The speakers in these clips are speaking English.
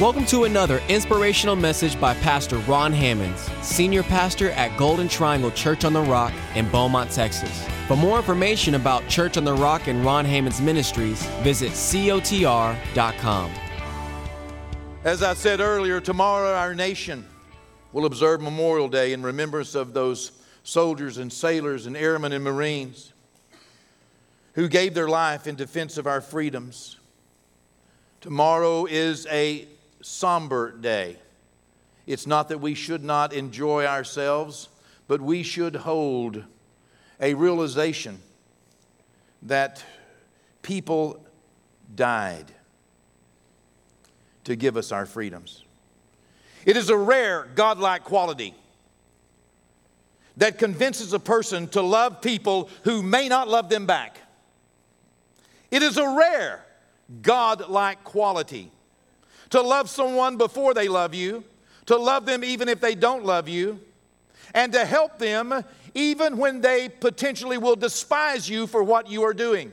Welcome to another inspirational message by Pastor Ron Hammonds, Senior Pastor at Golden Triangle Church on the Rock in Beaumont, Texas. For more information about Church on the Rock and Ron Hammonds Ministries, visit cotr.com. As I said earlier, tomorrow our nation will observe Memorial Day in remembrance of those soldiers and sailors and airmen and Marines who gave their life in defense of our freedoms. Tomorrow is a somber day. It's not that we should not enjoy ourselves, but we should hold a realization that people died to give us our freedoms. It is a rare godlike quality that convinces a person to love people who may not love them back. It is a rare godlike quality to love someone before they love you, to love them even if they don't love you, and to help them even when they potentially will despise you for what you are doing.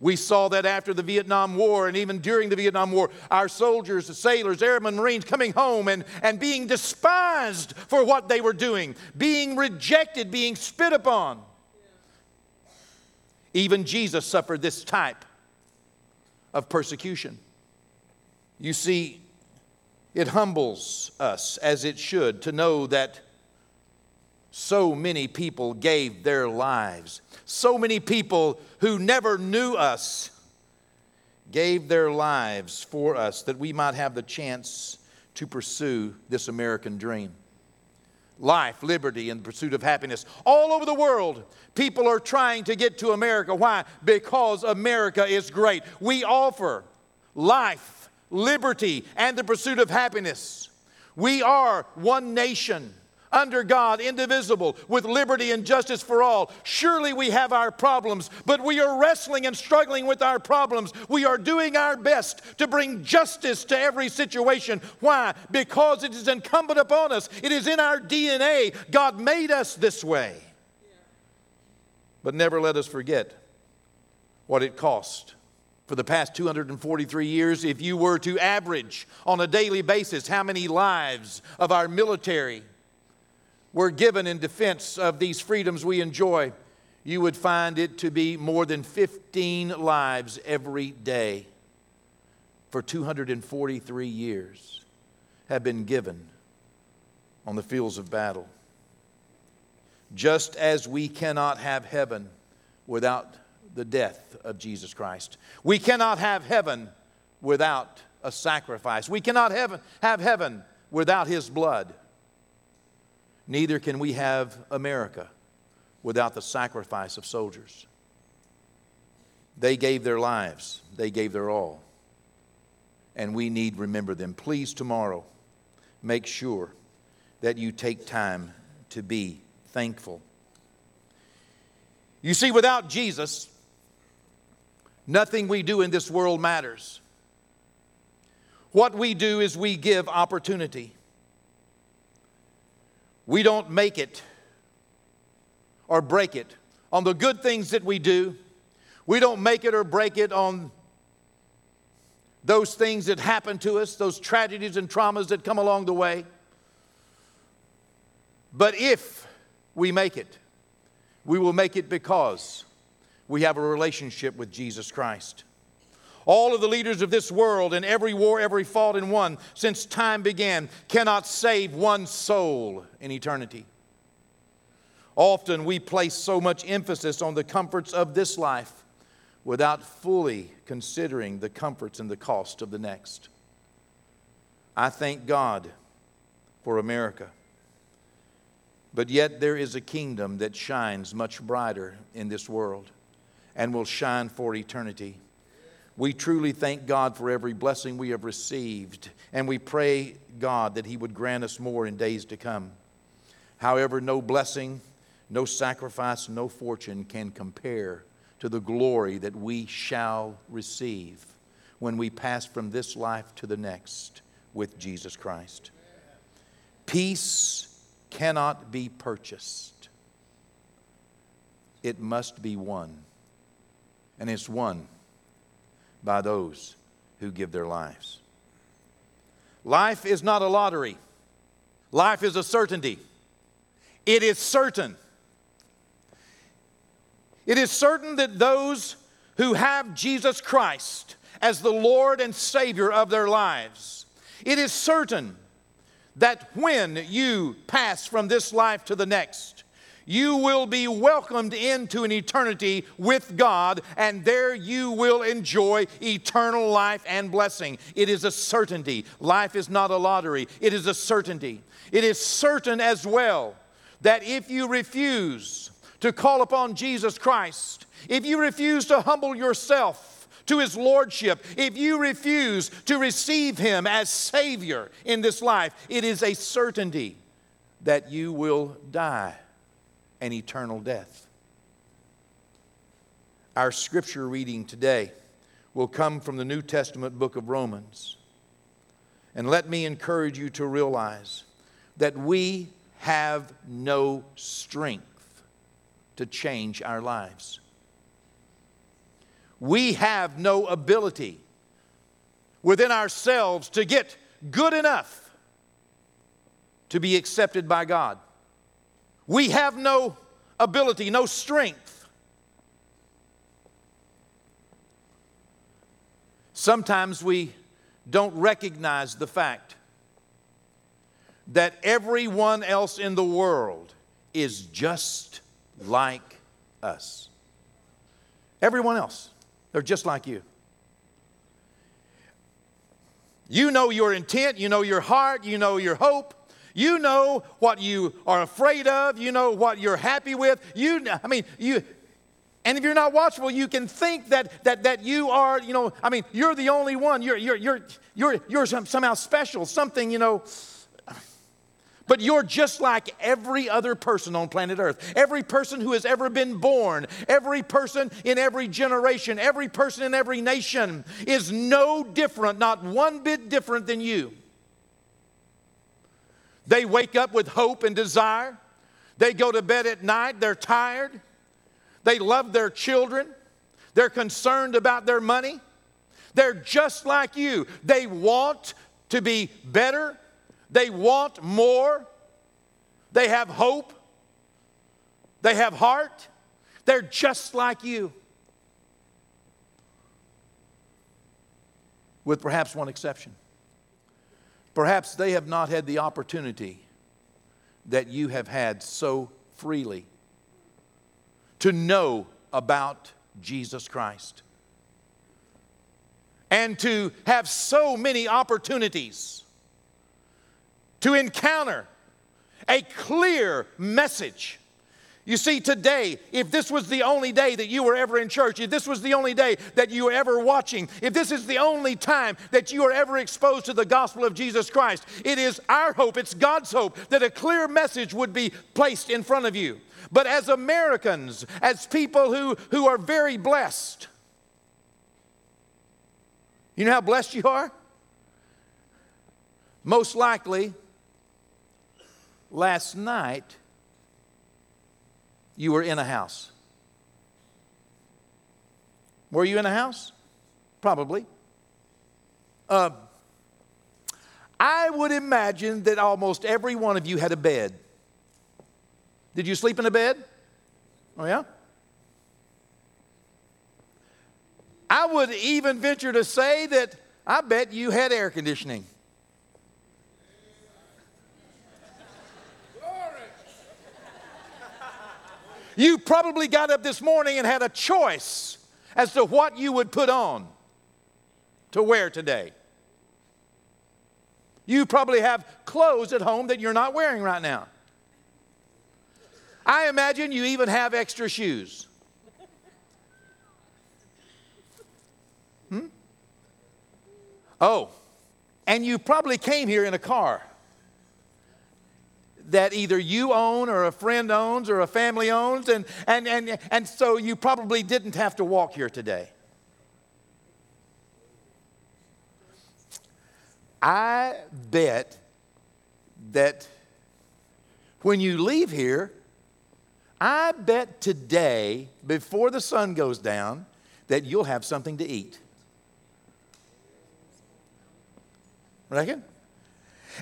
We saw that after the Vietnam War and even during the Vietnam War, our soldiers, the sailors, airmen, Marines coming home and, and being despised for what they were doing, being rejected, being spit upon. Even Jesus suffered this type of persecution. You see, it humbles us as it should to know that so many people gave their lives. So many people who never knew us gave their lives for us that we might have the chance to pursue this American dream. Life, liberty, and the pursuit of happiness. All over the world, people are trying to get to America. Why? Because America is great. We offer life, liberty, and the pursuit of happiness. We are one nation under God, indivisible, with liberty and justice for all. Surely we have our problems, but we are wrestling and struggling with our problems. We are doing our best to bring justice to every situation. Why? Because it is incumbent upon us, it is in our DNA. God made us this way. But never let us forget what it cost for the past 243 years, if you were to average on a daily basis how many lives of our military were given in defense of these freedoms we enjoy, you would find it to be more than 15 lives every day for 243 years have been given on the fields of battle. Just as we cannot have heaven without the death of Jesus Christ. We cannot have heaven without a sacrifice. We cannot have, have heaven without His blood. Neither can we have America without the sacrifice of soldiers. They gave their lives, they gave their all. And we need remember them. Please, tomorrow, make sure that you take time to be thankful. You see, without Jesus, Nothing we do in this world matters. What we do is we give opportunity. We don't make it or break it on the good things that we do. We don't make it or break it on those things that happen to us, those tragedies and traumas that come along the way. But if we make it, we will make it because we have a relationship with Jesus Christ. All of the leaders of this world and every war, every fought and won since time began cannot save one soul in eternity. Often we place so much emphasis on the comforts of this life without fully considering the comforts and the cost of the next. I thank God for America. But yet there is a kingdom that shines much brighter in this world and will shine for eternity. We truly thank God for every blessing we have received, and we pray, God, that He would grant us more in days to come. However, no blessing, no sacrifice, no fortune can compare to the glory that we shall receive when we pass from this life to the next with Jesus Christ. Peace cannot be purchased, it must be won and it's won by those who give their lives. Life is not a lottery, life is a certainty. It is certain. It is certain that those who have Jesus Christ as the Lord and Savior of their lives, it is certain that when you pass from this life to the next, you will be welcomed into an eternity with God, and there you will enjoy eternal life and blessing. It is a certainty. Life is not a lottery, it is a certainty. It is certain as well that if you refuse to call upon Jesus Christ, if you refuse to humble yourself, to his lordship, if you refuse to receive him as Savior in this life, it is a certainty that you will die an eternal death. Our scripture reading today will come from the New Testament book of Romans. And let me encourage you to realize that we have no strength to change our lives. We have no ability within ourselves to get good enough to be accepted by God. We have no ability, no strength. Sometimes we don't recognize the fact that everyone else in the world is just like us. Everyone else, they're just like you. You know your intent, you know your heart, you know your hope, you know what you are afraid of. You know what you're happy with. You, I mean, you, and if you're not watchful, you can think that, that, that you are, you know, I mean, you're the only one. You're, you're, you're, you're, you're somehow special, something, you know. But you're just like every other person on planet Earth. Every person who has ever been born, every person in every generation, every person in every nation is no different, not one bit different than you. They wake up with hope and desire. They go to bed at night, they're tired. They love their children. They're concerned about their money. They're just like you. They want to be better. They want more. They have hope. They have heart. They're just like you. With perhaps one exception. Perhaps they have not had the opportunity that you have had so freely to know about Jesus Christ. And to have so many opportunities to encounter a clear message you see, today, if this was the only day that you were ever in church, if this was the only day that you were ever watching, if this is the only time that you are ever exposed to the gospel of Jesus Christ, it is our hope, it's God's hope, that a clear message would be placed in front of you. But as Americans, as people who, who are very blessed, you know how blessed you are? Most likely, last night, you were in a house. Were you in a house? Probably. Uh, I would imagine that almost every one of you had a bed. Did you sleep in a bed? Oh, yeah? I would even venture to say that I bet you had air conditioning. You probably got up this morning and had a choice as to what you would put on to wear today. You probably have clothes at home that you're not wearing right now. I imagine you even have extra shoes. Hmm? Oh, and you probably came here in a car that either you own or a friend owns or a family owns, and, and, and, and so you probably didn't have to walk here today. I bet that when you leave here, I bet today, before the sun goes down, that you'll have something to eat. Reckon?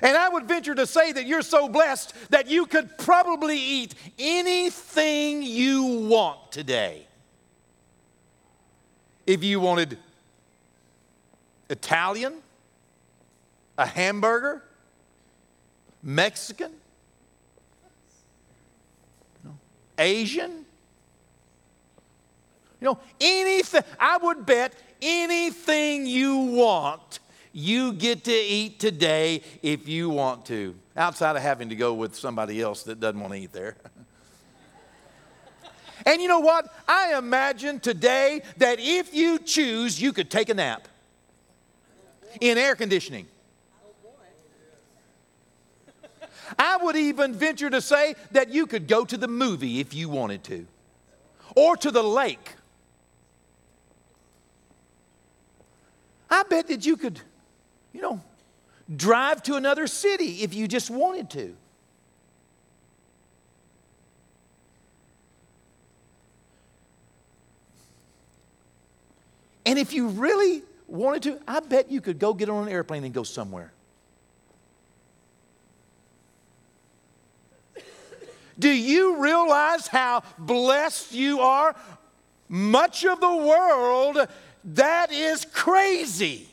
And I would venture to say that you're so blessed that you could probably eat anything you want today. If you wanted Italian, a hamburger, Mexican, Asian, you know, anything, I would bet anything you want you get to eat today if you want to, outside of having to go with somebody else that doesn't want to eat there. and you know what? I imagine today that if you choose, you could take a nap in air conditioning. I would even venture to say that you could go to the movie if you wanted to, or to the lake. I bet that you could you know, drive to another city if you just wanted to. And if you really wanted to, I bet you could go get on an airplane and go somewhere. Do you realize how blessed you are? Much of the world, that is crazy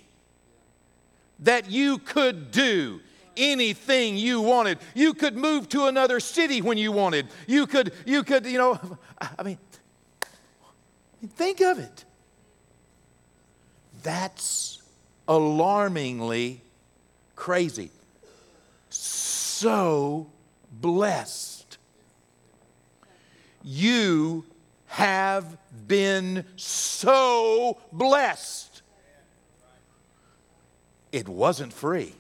that you could do anything you wanted. You could move to another city when you wanted. You could, you could, you know, I mean, think of it. That's alarmingly crazy. So blessed. You have been so blessed. It wasn't free.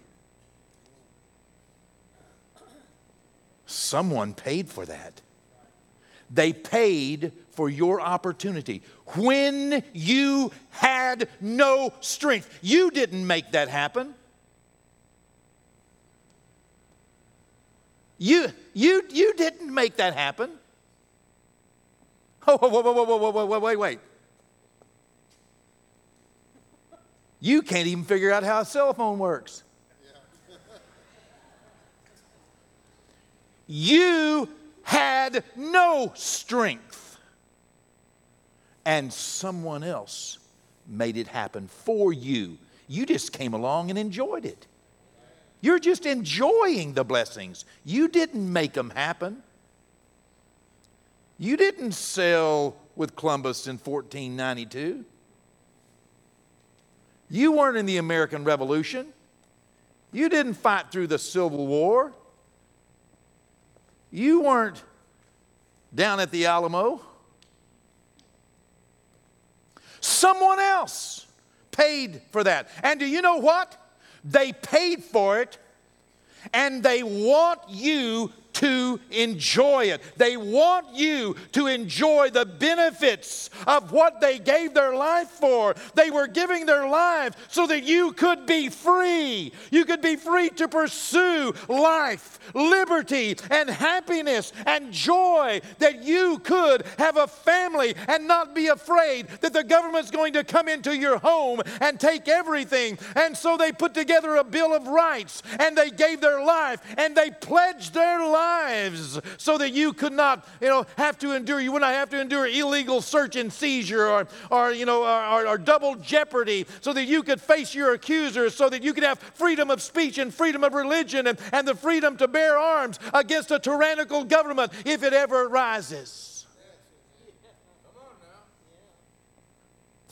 Someone paid for that. They paid for your opportunity when you had no strength. You didn't make that happen. You, you, you didn't make that happen. Oh, whoa, whoa, whoa, whoa, whoa, whoa, wait, wait. You can't even figure out how a cell phone works. You had no strength, and someone else made it happen for you. You just came along and enjoyed it. You're just enjoying the blessings. You didn't make them happen. You didn't sail with Columbus in 1492. You weren't in the American Revolution. You didn't fight through the Civil War. You weren't down at the Alamo. Someone else paid for that. And do you know what? They paid for it and they want you to enjoy it. They want you to enjoy the benefits of what they gave their life for. They were giving their life so that you could be free. You could be free to pursue life, liberty, and happiness and joy. That you could have a family and not be afraid that the government's going to come into your home and take everything. And so they put together a Bill of Rights and they gave their life and they pledged their life lives so that you could not, you know, have to endure, you would not have to endure illegal search and seizure or, or you know, or, or, double jeopardy so that you could face your accusers, so that you could have freedom of speech and freedom of religion and, and the freedom to bear arms against a tyrannical government if it ever rises.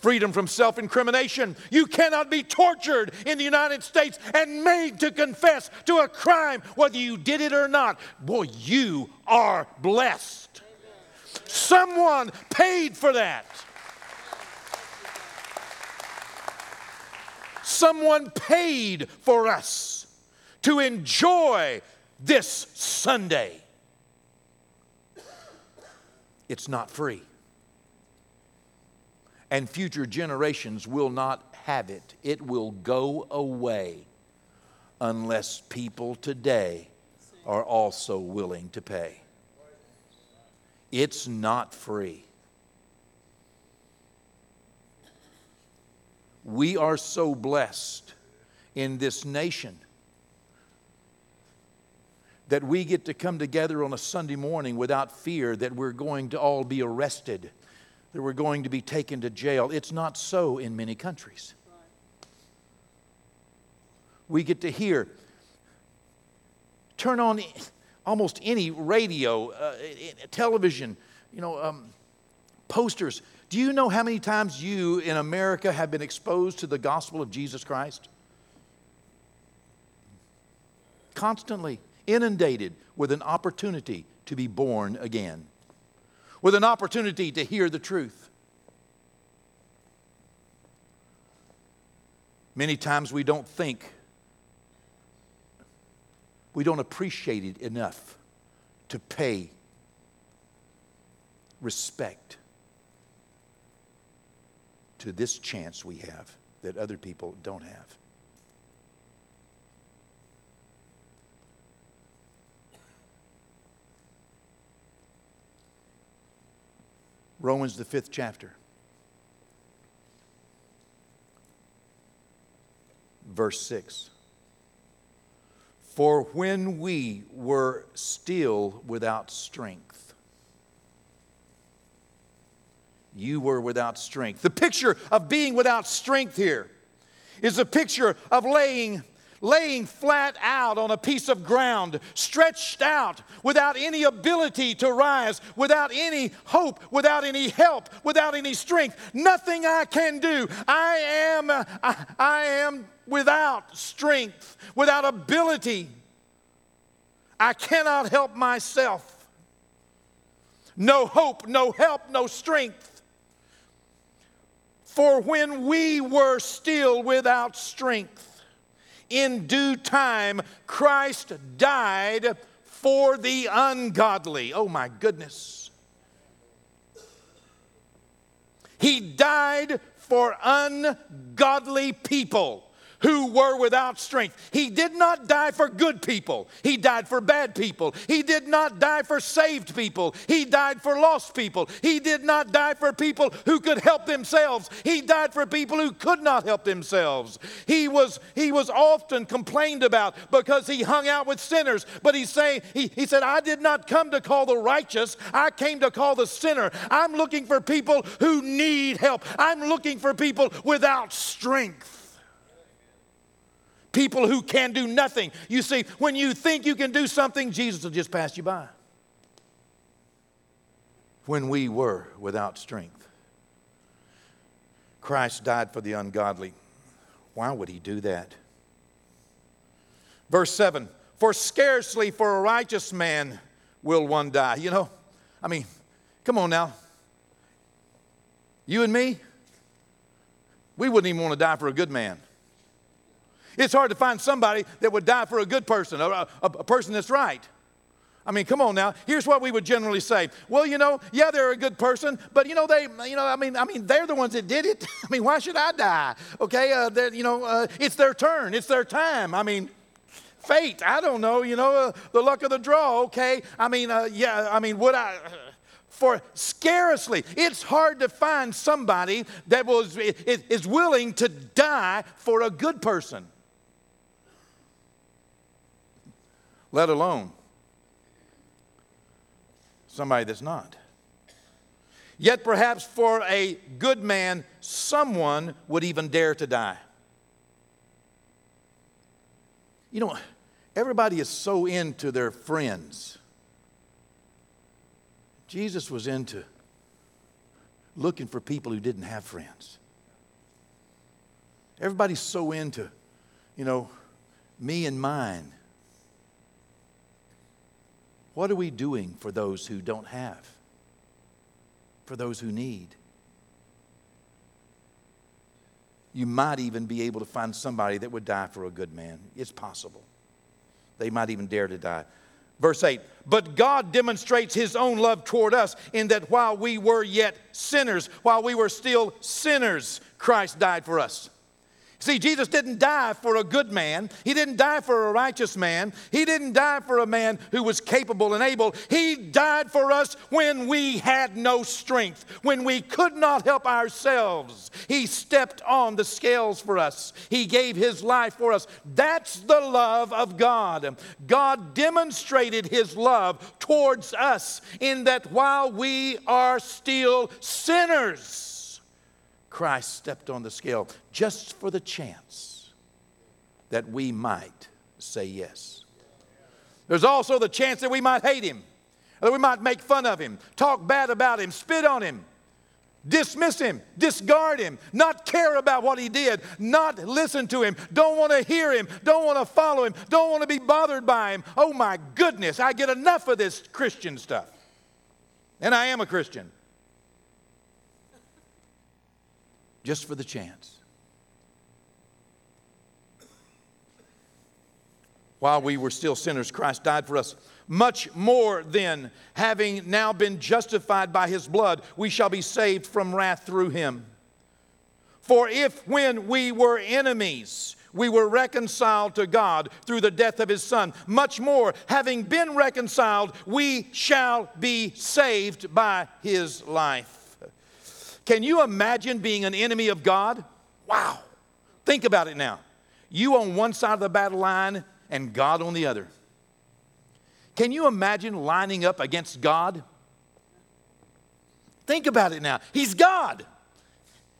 Freedom from self incrimination. You cannot be tortured in the United States and made to confess to a crime, whether you did it or not. Boy, you are blessed. Someone paid for that. Someone paid for us to enjoy this Sunday. It's not free and future generations will not have it. It will go away unless people today are also willing to pay. It's not free. We are so blessed in this nation that we get to come together on a Sunday morning without fear that we're going to all be arrested, that we're going to be taken to jail. It's not so in many countries. We get to hear, turn on almost any radio, uh, television, you know, um, posters. Do you know how many times you in America have been exposed to the gospel of Jesus Christ? Constantly inundated with an opportunity to be born again, with an opportunity to hear the truth. Many times we don't think, we don't appreciate it enough to pay respect to this chance we have that other people don't have. Romans, the fifth chapter. Verse 6. For when we were still without strength, you were without strength. The picture of being without strength here is a picture of laying laying flat out on a piece of ground, stretched out without any ability to rise, without any hope, without any help, without any strength. Nothing I can do. I am, I, I am without strength, without ability. I cannot help myself. No hope, no help, no strength. For when we were still without strength, in due time, Christ died for the ungodly. Oh my goodness. He died for ungodly people who were without strength. He did not die for good people, He died for bad people. He did not die for saved people, He died for lost people. He did not die for people who could help themselves, He died for people who could not help themselves. He was, he was often complained about because he hung out with sinners, but he's saying, he, he said, I did not come to call the righteous, I came to call the sinner. I'm looking for people who need help, I'm looking for people without strength people who can do nothing. You see, when you think you can do something, Jesus will just pass you by. When we were without strength, Christ died for the ungodly. Why would he do that? Verse 7 For scarcely for a righteous man will one die. You know, I mean, come on now. You and me, we wouldn't even want to die for a good man. It's hard to find somebody that would die for a good person, a, a, a, person that's right. I mean, come on now. Here's what we would generally say. Well, you know, yeah, they're a good person, but you know, they, you know, I mean, I mean, they're the ones that did it. I mean, why should I die? Okay, uh, you know, uh, it's their turn, it's their time. I mean, fate. I don't know. You know, uh, the luck of the draw. Okay. I mean, uh, yeah. I mean, would I? for scarcely. It's hard to find somebody that was, is willing to die for a good person. Let alone somebody that's not. Yet perhaps for a good man, someone would even dare to die. You know, everybody is so into their friends. Jesus was into looking for people who didn't have friends. Everybody's so into, you know, me and mine. What are we doing for those who don't have? For those who need? You might even be able to find somebody that would die for a good man. It's possible. They might even dare to die. Verse 8, but God demonstrates his own love toward us in that while we were yet sinners, while we were still sinners, Christ died for us. See, Jesus didn't die for a good man. He didn't die for a righteous man. He didn't die for a man who was capable and able. He died for us when we had no strength, when we could not help ourselves. He stepped on the scales for us. He gave his life for us. That's the love of God. God demonstrated his love towards us in that while we are still sinners, Christ stepped on the scale just for the chance that we might say yes. There's also the chance that we might hate him, that we might make fun of him, talk bad about him, spit on him, dismiss him, discard him, not care about what he did, not listen to him, don't want to hear him, don't want to follow him, don't want to be bothered by him. Oh my goodness, I get enough of this Christian stuff. And I am a Christian. Just for the chance. While we were still sinners, Christ died for us. Much more then, having now been justified by his blood, we shall be saved from wrath through him. For if when we were enemies, we were reconciled to God through the death of his son, much more, having been reconciled, we shall be saved by his life. Can you imagine being an enemy of God? Wow. Think about it now. You on one side of the battle line and God on the other. Can you imagine lining up against God? Think about it now. He's God.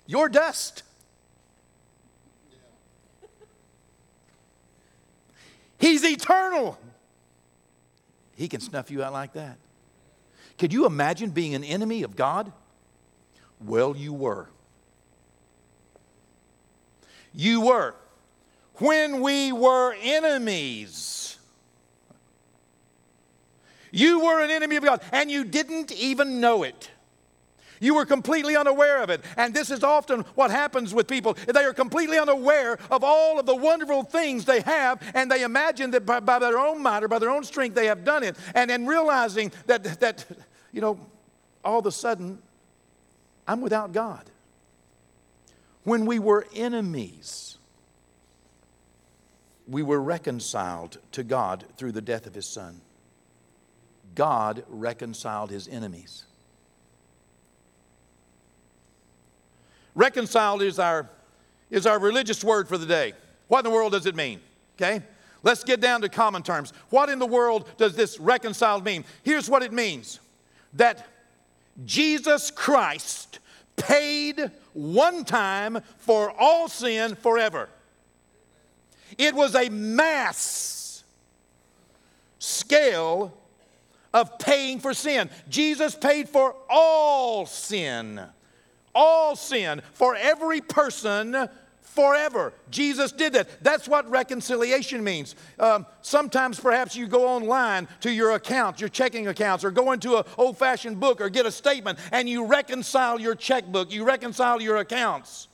You're dust. He's eternal. He can snuff you out like that. Could you imagine being an enemy of God? Well, you were. You were. When we were enemies, you were an enemy of God and you didn't even know it. You were completely unaware of it. And this is often what happens with people. They are completely unaware of all of the wonderful things they have, and they imagine that by, by their own might or by their own strength they have done it. And then realizing that, that, you know, all of a sudden I'm without God. When we were enemies, we were reconciled to God through the death of His Son. God reconciled His enemies. Reconciled is our, is our religious word for the day. What in the world does it mean? Okay? Let's get down to common terms. What in the world does this reconciled mean? Here's what it means that Jesus Christ paid one time for all sin forever. It was a mass scale of paying for sin. Jesus paid for all sin, all sin for every person forever. Jesus did that. That's what reconciliation means. Um, sometimes perhaps you go online to your accounts, your checking accounts, or go into an old fashioned book or get a statement and you reconcile your checkbook, you reconcile your accounts.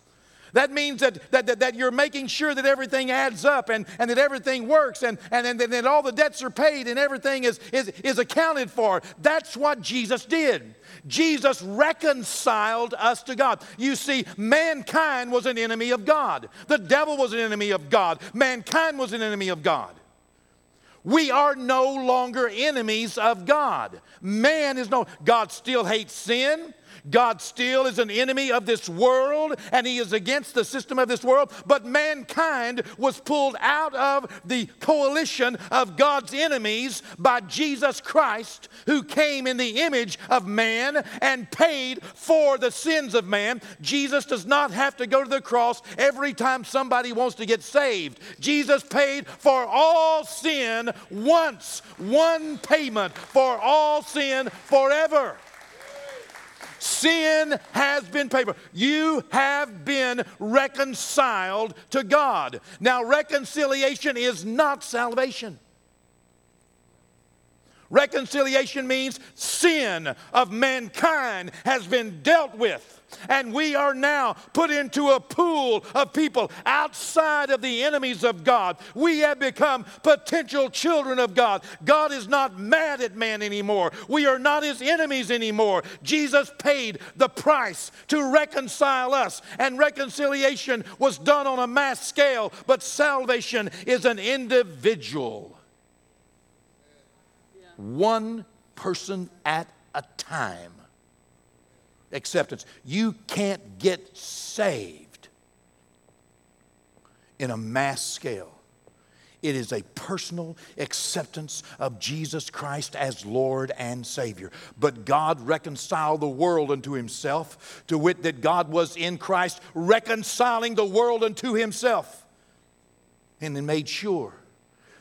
That means that, that, that, that, you're making sure that everything adds up and, and that everything works and, and, and that all the debts are paid and everything is, is, is accounted for. That's what Jesus did. Jesus reconciled us to God. You see, mankind was an enemy of God, the devil was an enemy of God, mankind was an enemy of God. We are no longer enemies of God. Man is no, God still hates sin. God still is an enemy of this world and he is against the system of this world, but mankind was pulled out of the coalition of God's enemies by Jesus Christ, who came in the image of man and paid for the sins of man. Jesus does not have to go to the cross every time somebody wants to get saved. Jesus paid for all sin once, one payment for all sin forever. Sin has been paid for. You have been reconciled to God. Now, reconciliation is not salvation. Reconciliation means sin of mankind has been dealt with. And we are now put into a pool of people outside of the enemies of God. We have become potential children of God. God is not mad at man anymore. We are not his enemies anymore. Jesus paid the price to reconcile us, and reconciliation was done on a mass scale, but salvation is an individual one person at a time. Acceptance. You can't get saved in a mass scale. It is a personal acceptance of Jesus Christ as Lord and Savior. But God reconciled the world unto Himself, to wit, that God was in Christ reconciling the world unto Himself, and then made sure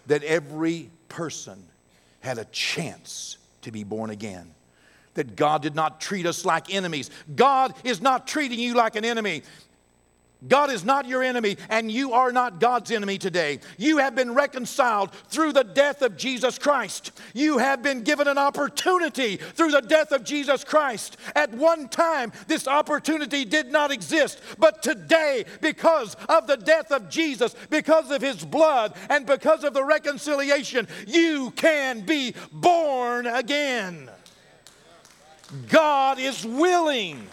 that every person had a chance to be born again. That God did not treat us like enemies. God is not treating you like an enemy. God is not your enemy, and you are not God's enemy today. You have been reconciled through the death of Jesus Christ. You have been given an opportunity through the death of Jesus Christ. At one time, this opportunity did not exist, but today, because of the death of Jesus, because of his blood, and because of the reconciliation, you can be born again. God is willing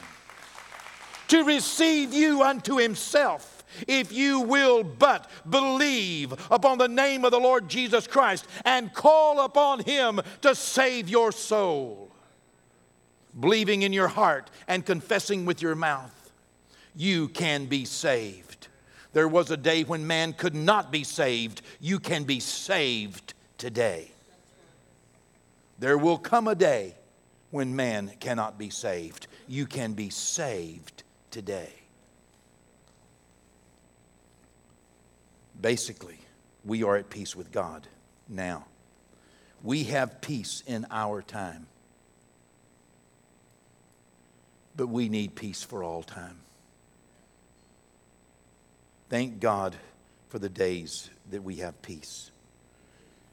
to receive you unto himself if you will but believe upon the name of the Lord Jesus Christ and call upon him to save your soul. Believing in your heart and confessing with your mouth, you can be saved. There was a day when man could not be saved. You can be saved today. There will come a day when man cannot be saved. You can be saved today. Basically, we are at peace with God now. We have peace in our time. But we need peace for all time. Thank God for the days that we have peace.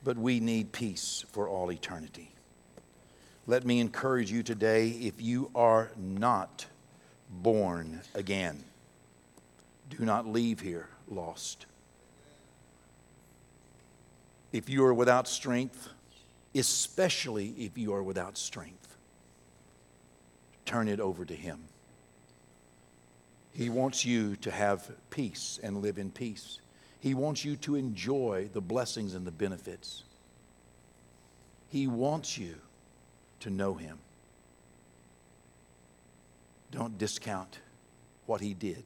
But we need peace for all eternity. Let me encourage you today if you are not born again. Do not leave here lost. If you are without strength, especially if you are without strength, turn it over to Him. He wants you to have peace and live in peace. He wants you to enjoy the blessings and the benefits. He wants you to know Him. Don't discount what he did.